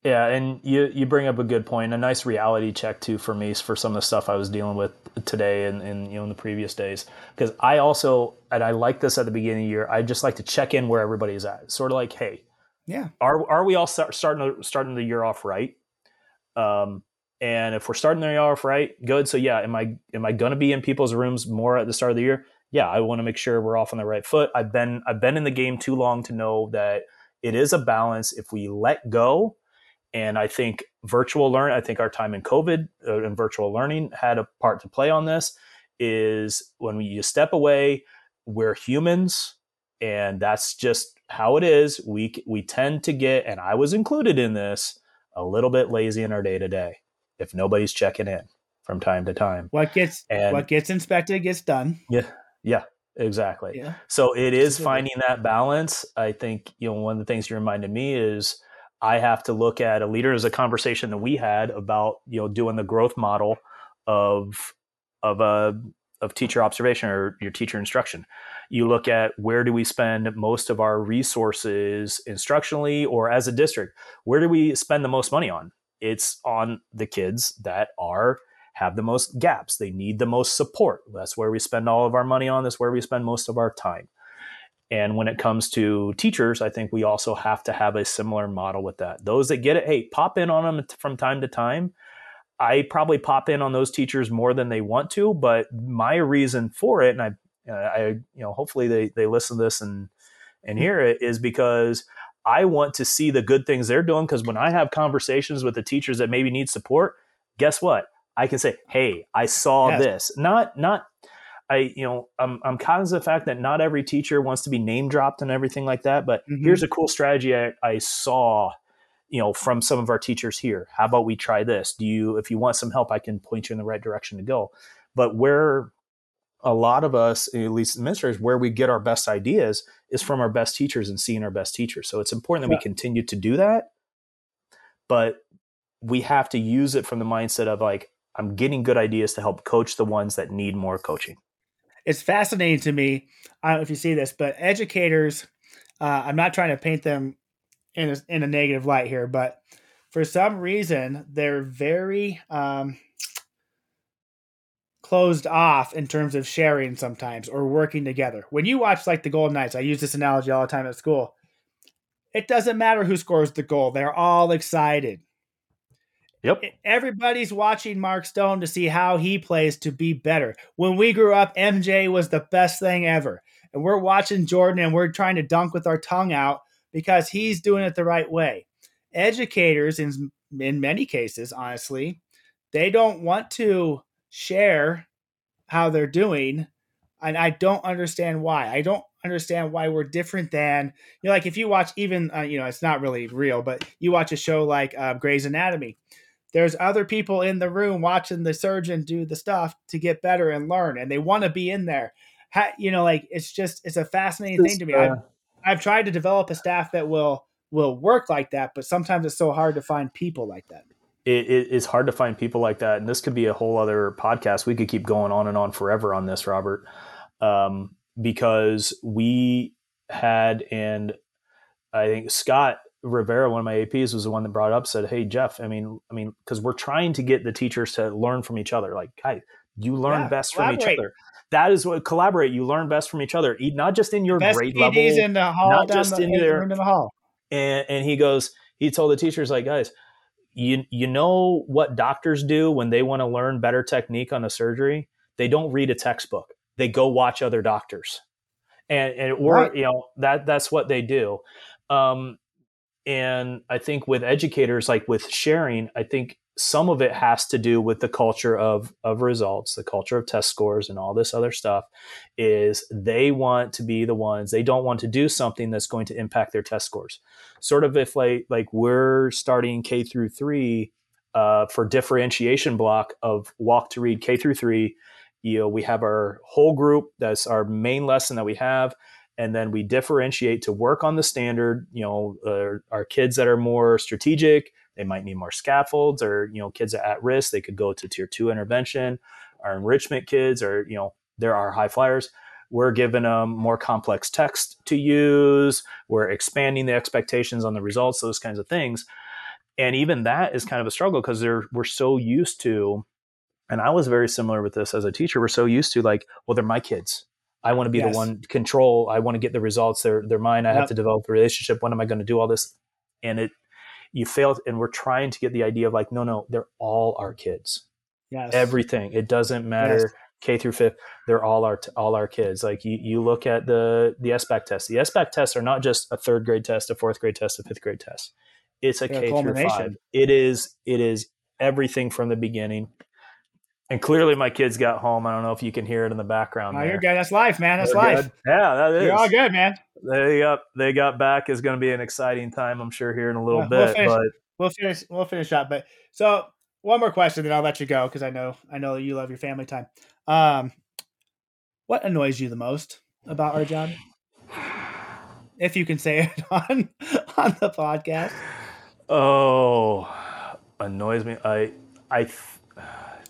Yeah, and you you bring up a good point, a nice reality check too for me for some of the stuff I was dealing with today and, and you know in the previous days. Because I also and I like this at the beginning of the year. I just like to check in where everybody's at. Sort of like, hey, yeah, are are we all start, starting to, starting the year off right? Um, and if we're starting the year off right, good. So yeah, am I am I to be in people's rooms more at the start of the year? Yeah, I want to make sure we're off on the right foot. I've been I've been in the game too long to know that it is a balance. If we let go and I think virtual learn, I think our time in COVID uh, and virtual learning had a part to play on this. Is when we, you step away, we're humans, and that's just how it is. We we tend to get, and I was included in this, a little bit lazy in our day to day. If nobody's checking in from time to time, what gets and, what gets inspected gets done. Yeah, yeah, exactly. Yeah. So it is finding that balance. I think you know one of the things you reminded me is I have to look at a leader as a conversation that we had about you know doing the growth model of of a of teacher observation or your teacher instruction. You look at where do we spend most of our resources instructionally or as a district? Where do we spend the most money on? It's on the kids that are have the most gaps. They need the most support. That's where we spend all of our money on. That's where we spend most of our time. And when it comes to teachers, I think we also have to have a similar model with that. Those that get it, hey, pop in on them from time to time. I probably pop in on those teachers more than they want to, but my reason for it, and I, uh, I, you know, hopefully they they listen to this and and hear it, is because I want to see the good things they're doing. Because when I have conversations with the teachers that maybe need support, guess what? I can say, "Hey, I saw yes. this." Not not I, you know, I'm, I'm cognizant of the fact that not every teacher wants to be name dropped and everything like that. But mm-hmm. here's a cool strategy I, I saw you know from some of our teachers here how about we try this do you if you want some help i can point you in the right direction to go but where a lot of us at least administrators where we get our best ideas is from our best teachers and seeing our best teachers. So it's important that yeah. we continue to do that but we have to use it from the mindset of like i'm getting good ideas to help coach the ones that need more coaching. It's fascinating to me i don't know if you see this but educators uh, i'm not trying to paint them in a, in a negative light here, but for some reason they're very um, closed off in terms of sharing sometimes or working together. When you watch like the Golden Knights, I use this analogy all the time at school. It doesn't matter who scores the goal; they're all excited. Yep. Everybody's watching Mark Stone to see how he plays to be better. When we grew up, MJ was the best thing ever. And we're watching Jordan and we're trying to dunk with our tongue out because he's doing it the right way. Educators, in, in many cases, honestly, they don't want to share how they're doing. And I don't understand why. I don't understand why we're different than, you know, like if you watch even, uh, you know, it's not really real, but you watch a show like uh, Grey's Anatomy. There's other people in the room watching the surgeon do the stuff to get better and learn, and they want to be in there. you know, like it's just it's a fascinating thing to me. Uh, I've tried to develop a staff that will will work like that, but sometimes it's so hard to find people like that. It, it is hard to find people like that, and this could be a whole other podcast. We could keep going on and on forever on this, Robert, um, because we had and I think Scott Rivera, one of my APs, was the one that brought up. Said, "Hey Jeff, I mean, I mean, because we're trying to get the teachers to learn from each other. Like, guys, you learn yeah, best from each other that is what collaborate. You learn best from each other, not just in your Best grade level, in the hall, not just the, in your in the hall. And and he goes, he told the teachers like, guys, you you know what doctors do when they want to learn better technique on a surgery? They don't read a textbook. They go watch other doctors, and and or right. you know that that's what they do. Um, and I think with educators, like with sharing, I think some of it has to do with the culture of of results the culture of test scores and all this other stuff is they want to be the ones they don't want to do something that's going to impact their test scores. Sort of if like like we're starting k through 3 uh, for differentiation block of walk to read k through 3 you know we have our whole group that's our main lesson that we have and then we differentiate to work on the standard you know uh, our kids that are more strategic they might need more scaffolds or you know kids are at risk they could go to tier two intervention. Our enrichment kids or you know there are high flyers. We're giving them more complex text to use. We're expanding the expectations on the results those kinds of things. And even that is kind of a struggle because they're we're so used to and i was very similar with this as a teacher we're so used to like well they're my kids. I want to be yes. the one control i want to get the results they're, they're mine i yep. have to develop a relationship when am i going to do all this? And it you failed and we're trying to get the idea of like no no they're all our kids yes everything it doesn't matter yes. k through fifth they're all our all our kids like you, you look at the the SBAC test. the SBAC tests are not just a third grade test a fourth grade test a fifth grade test it's a K through five it is it is everything from the beginning and clearly, my kids got home. I don't know if you can hear it in the background. Oh, you're good. That's life, man. That's They're life. Good. Yeah, that is. You're all good, man. They got they got back. is going to be an exciting time, I'm sure, here in a little yeah, bit. We'll finish, but we'll finish. We'll finish up. But so one more question, then I'll let you go because I know I know that you love your family time. Um, what annoys you the most about our job? If you can say it on on the podcast. Oh, annoys me. I I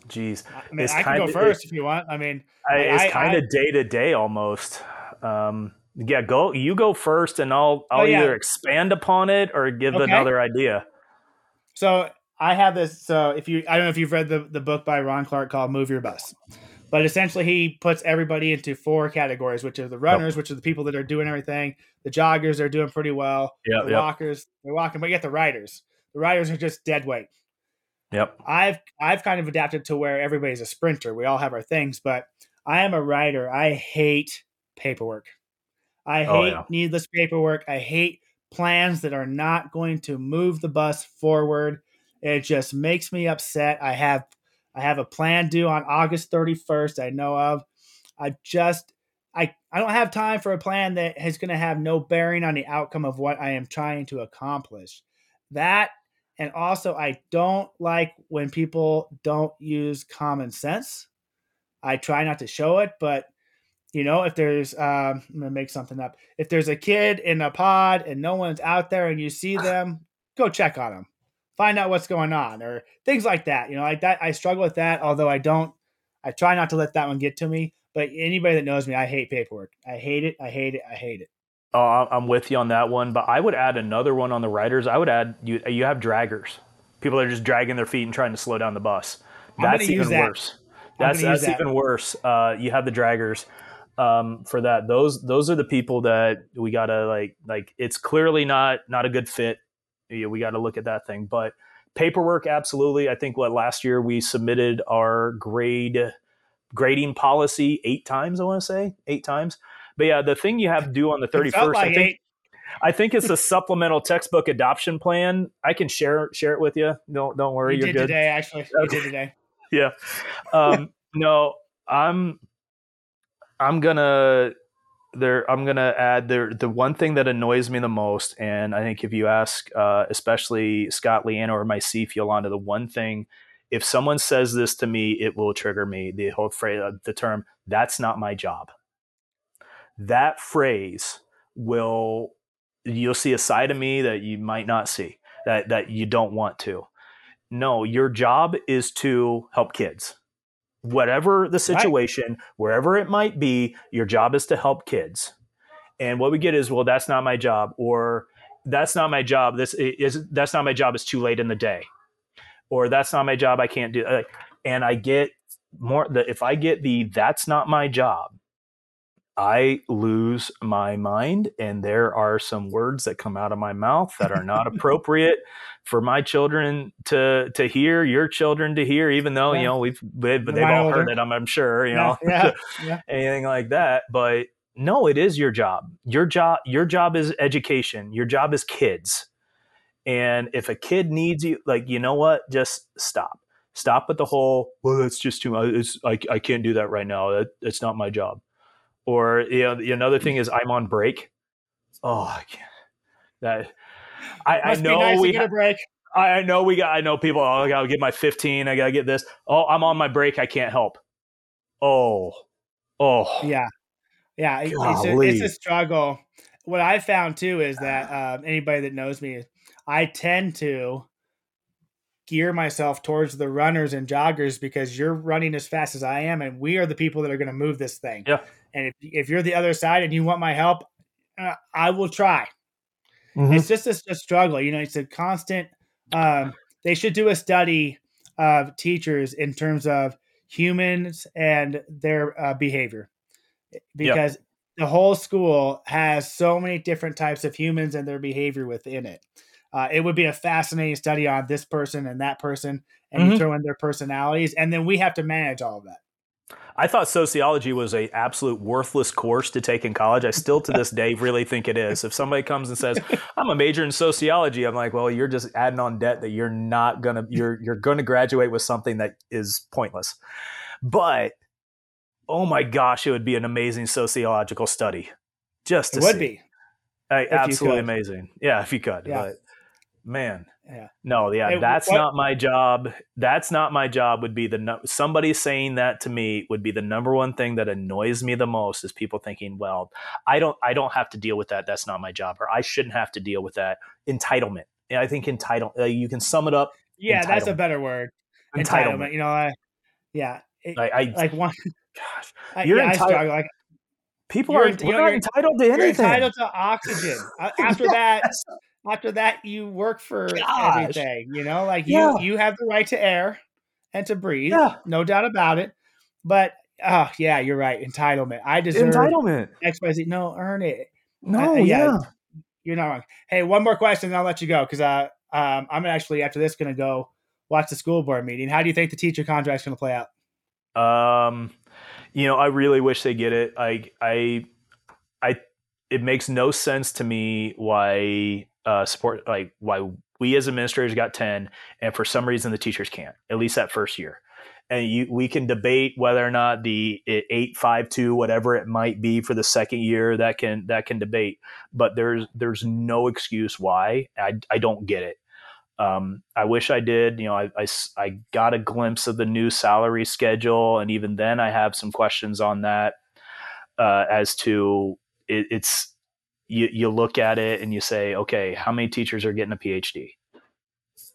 Jeez, I mean, I can go first if you want. I mean, I, it's kind of day to day almost. Um, yeah, go. You go first, and I'll oh, I'll oh, yeah. either expand upon it or give okay. another idea. So I have this. So if you, I don't know if you've read the the book by Ron Clark called "Move Your Bus," but essentially he puts everybody into four categories, which are the runners, which are the people that are doing everything. The joggers are doing pretty well. Yeah, the yep. walkers, they're walking, but you get the riders. The riders are just dead weight. Yep. I've I've kind of adapted to where everybody's a sprinter. We all have our things, but I am a writer. I hate paperwork. I oh, hate yeah. needless paperwork. I hate plans that are not going to move the bus forward. It just makes me upset. I have I have a plan due on August 31st. I know of. I just I I don't have time for a plan that is going to have no bearing on the outcome of what I am trying to accomplish that and also I don't like when people don't use common sense. I try not to show it, but you know, if there's um, I'm gonna make something up. If there's a kid in a pod and no one's out there and you see them, go check on them, find out what's going on, or things like that. You know, like that. I struggle with that, although I don't. I try not to let that one get to me. But anybody that knows me, I hate paperwork. I hate it. I hate it. I hate it. Oh, I'm with you on that one, but I would add another one on the riders. I would add you. You have draggers. People are just dragging their feet and trying to slow down the bus. That's even that. worse. That's that's that. even worse. Uh, you have the draggers um, for that. Those those are the people that we gotta like like. It's clearly not not a good fit. Yeah, we got to look at that thing. But paperwork, absolutely. I think what last year we submitted our grade grading policy eight times. I want to say eight times. But yeah, the thing you have to do on the thirty first, like I think. Eight. I think it's a supplemental textbook adoption plan. I can share share it with you. Don't don't worry, you are good today. Actually, you did today. yeah. Um, no, I'm I'm gonna there I'm gonna add there the one thing that annoys me the most, and I think if you ask uh, especially Scott Leanna or myself, Yolanda, the one thing if someone says this to me, it will trigger me. The whole phrase, uh, the term, that's not my job. That phrase will you'll see a side of me that you might not see that that you don't want to. No, your job is to help kids whatever the situation, right. wherever it might be, your job is to help kids. And what we get is, well, that's not my job, or that's not my job. This is that's not my job. It's too late in the day, or that's not my job. I can't do. Uh, and I get more. The, if I get the that's not my job, I lose my mind, and there are some words that come out of my mouth that are not appropriate for my children to to hear, your children to hear. Even though yeah. you know we've, we've they've all older. heard it, I'm, I'm sure you know yeah. Yeah. anything like that. But no, it is your job. Your job your job is education. Your job is kids. And if a kid needs you, like you know what, just stop. Stop with the whole. Well, that's just too much. It's I, I can't do that right now. That, it's not my job or you know, another thing is I'm on break. Oh, I can't. That I, I know nice we get a break. I know we got. I know people. Oh, I gotta get my 15. I gotta get this. Oh, I'm on my break. I can't help. Oh, oh, yeah, yeah. It's a, it's a, struggle. What I found too is that um, anybody that knows me, I tend to gear myself towards the runners and joggers because you're running as fast as I am, and we are the people that are going to move this thing. Yeah. And if, if you're the other side and you want my help, uh, I will try. Mm-hmm. It's just a, a, struggle. You know, it's a constant. Um, they should do a study of teachers in terms of humans and their uh, behavior because yep. the whole school has so many different types of humans and their behavior within it. Uh, it would be a fascinating study on this person and that person, and mm-hmm. you throw in their personalities, and then we have to manage all of that. I thought sociology was a absolute worthless course to take in college. I still to this day really think it is. If somebody comes and says, "I'm a major in sociology," I'm like, "Well, you're just adding on debt that you're not going to you're you're going to graduate with something that is pointless." But oh my gosh, it would be an amazing sociological study. Just it would see. be. I, absolutely amazing. Yeah, if you could. Yeah. But man yeah. No yeah hey, that's what? not my job. That's not my job would be the somebody saying that to me would be the number one thing that annoys me the most is people thinking well i don't i don't have to deal with that. That's not my job or i shouldn't have to deal with that. Entitlement. And i think entitlement. uh, you can sum it up yeah that's a better word. Entitlement, entitlement you know I, yeah it, I, I, like one gosh. You're yeah, entitled like people are you know, entitled to anything. You're entitled to oxygen. After that after that you work for Gosh. everything you know? Like you yeah. you have the right to air and to breathe yeah. no doubt about it. But oh yeah you're right entitlement. I deserve entitlement. Xyz no earn it. No uh, yeah. yeah. you're not wrong. Hey one more question and i'll let you go because uh, um, i'm actually after this going to go watch the school board meeting. How do you think the teacher contract's going to play out? Um you know i really wish they get it. I i i it makes no sense to me why uh, support like why we as administrators got 10 and for some reason the teachers can't at least that first year. And you, we can debate whether or not the 852 whatever it might be for the second year that can that can debate. But there's there's no excuse why. I, I don't get it Um, I wish I did. You know, I, I, I got a glimpse of the new salary schedule, and even then, I have some questions on that uh, as to it, it's you, you look at it and you say, okay, how many teachers are getting a PhD?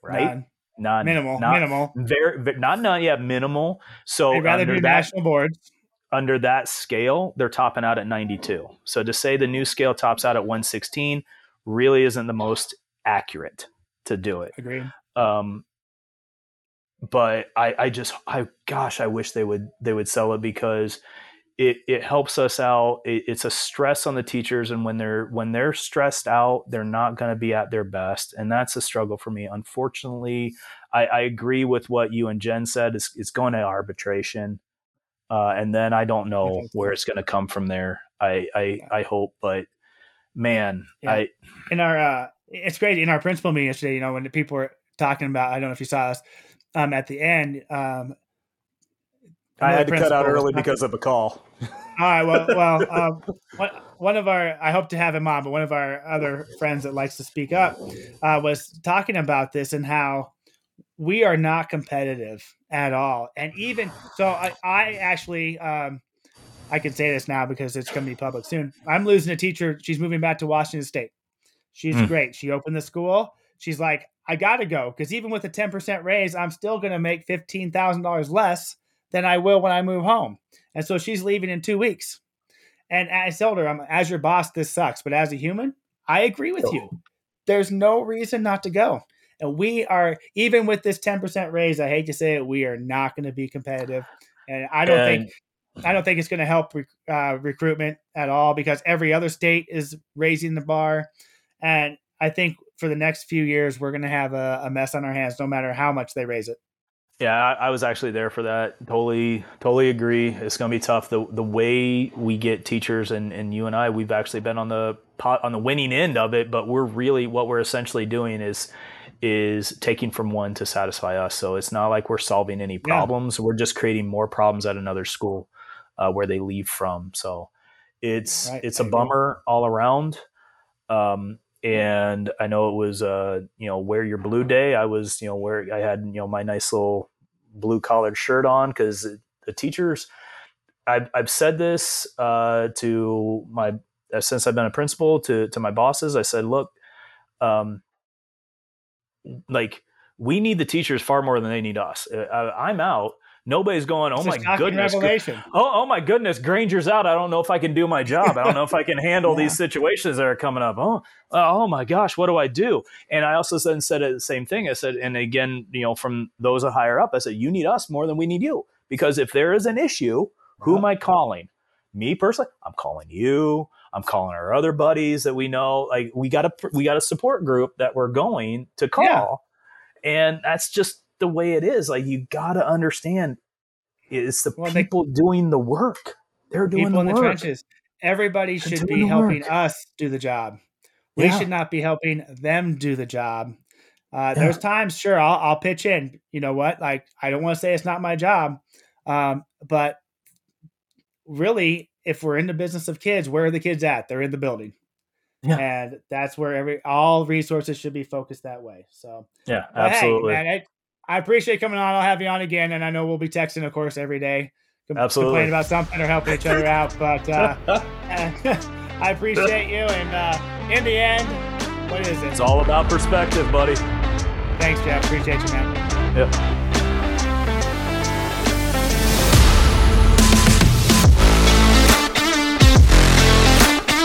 Right? None. None. Minimal. Not, minimal. Very, very not none. Yeah, minimal. So They'd rather do that, national boards. Under that scale, they're topping out at 92. So to say the new scale tops out at 116 really isn't the most accurate to do it. Agreed. Um, but I, I just, I, gosh, I wish they would, they would sell it because it, it helps us out. It, it's a stress on the teachers. And when they're, when they're stressed out, they're not going to be at their best. And that's a struggle for me. Unfortunately, I, I agree with what you and Jen said. It's, it's going to arbitration. Uh, and then I don't know where it's going to come from there. I, I, I hope, but man, yeah. I, in our, uh, it's great in our principal meeting yesterday, you know, when the people were talking about, I don't know if you saw us, um, at the end, um, I had to cut out early because of a call. All right. Well, well, um, one, one of our, I hope to have him on, but one of our other friends that likes to speak up uh, was talking about this and how we are not competitive at all. And even so, I, I actually, um, I can say this now because it's going to be public soon. I'm losing a teacher. She's moving back to Washington State. She's mm. great. She opened the school. She's like, I got to go because even with a 10% raise, I'm still going to make $15,000 less than I will when I move home. And so she's leaving in two weeks. And I told her, I'm as your boss, this sucks. But as a human, I agree with you. There's no reason not to go. And we are, even with this 10% raise, I hate to say it, we are not going to be competitive. And I don't and, think. I don't think it's going to help uh, recruitment at all because every other state is raising the bar, and I think for the next few years we're going to have a, a mess on our hands, no matter how much they raise it. Yeah, I, I, was actually there for that. Totally, totally agree. It's going to be tough. The the way we get teachers and, and you and I, we've actually been on the pot, on the winning end of it, but we're really what we're essentially doing is is taking from one to satisfy us. So it's not like we're solving any problems. Yeah. We're just creating more problems at another school uh, where they leave from. So it's right. it's a bummer all around. Um, and I know it was uh, you know wear your blue day. I was you know where I had you know my nice little blue collared shirt on because the teachers. I've, I've said this uh, to my since I've been a principal to to my bosses. I said, look, um, like we need the teachers far more than they need us. Uh, I, am out. Nobody's going. Oh my goodness! Oh, oh my goodness! Granger's out. I don't know if I can do my job. I don't know if I can handle yeah. these situations that are coming up. Oh, uh, oh my gosh! What do I do? And I also then said the same thing. I said, and again, you know, from those higher up, I said, you need us more than we need you because if there is an issue, who am I calling? Me personally, I'm calling you. I'm calling our other buddies that we know. Like we got a we got a support group that we're going to call, yeah. and that's just the way it is. Like you got to understand, it's the well, people they, doing the work. They're doing people the in work. the trenches. Everybody They're should be helping work. us do the job. We yeah. should not be helping them do the job. Uh, yeah. There's times, sure, I'll, I'll pitch in. You know what? Like, I don't want to say it's not my job, um, but really, if we're in the business of kids, where are the kids at? They're in the building. Yeah. And that's where every all resources should be focused that way. So yeah, absolutely. Hey, man, I appreciate coming on. I'll have you on again, and I know we'll be texting, of course, every day. Com- Absolutely. Complaining about something or helping each other out. But uh, I appreciate you. And uh, in the end, what is it? It's all about perspective, buddy. Thanks, Jeff. Appreciate you, man. Yep.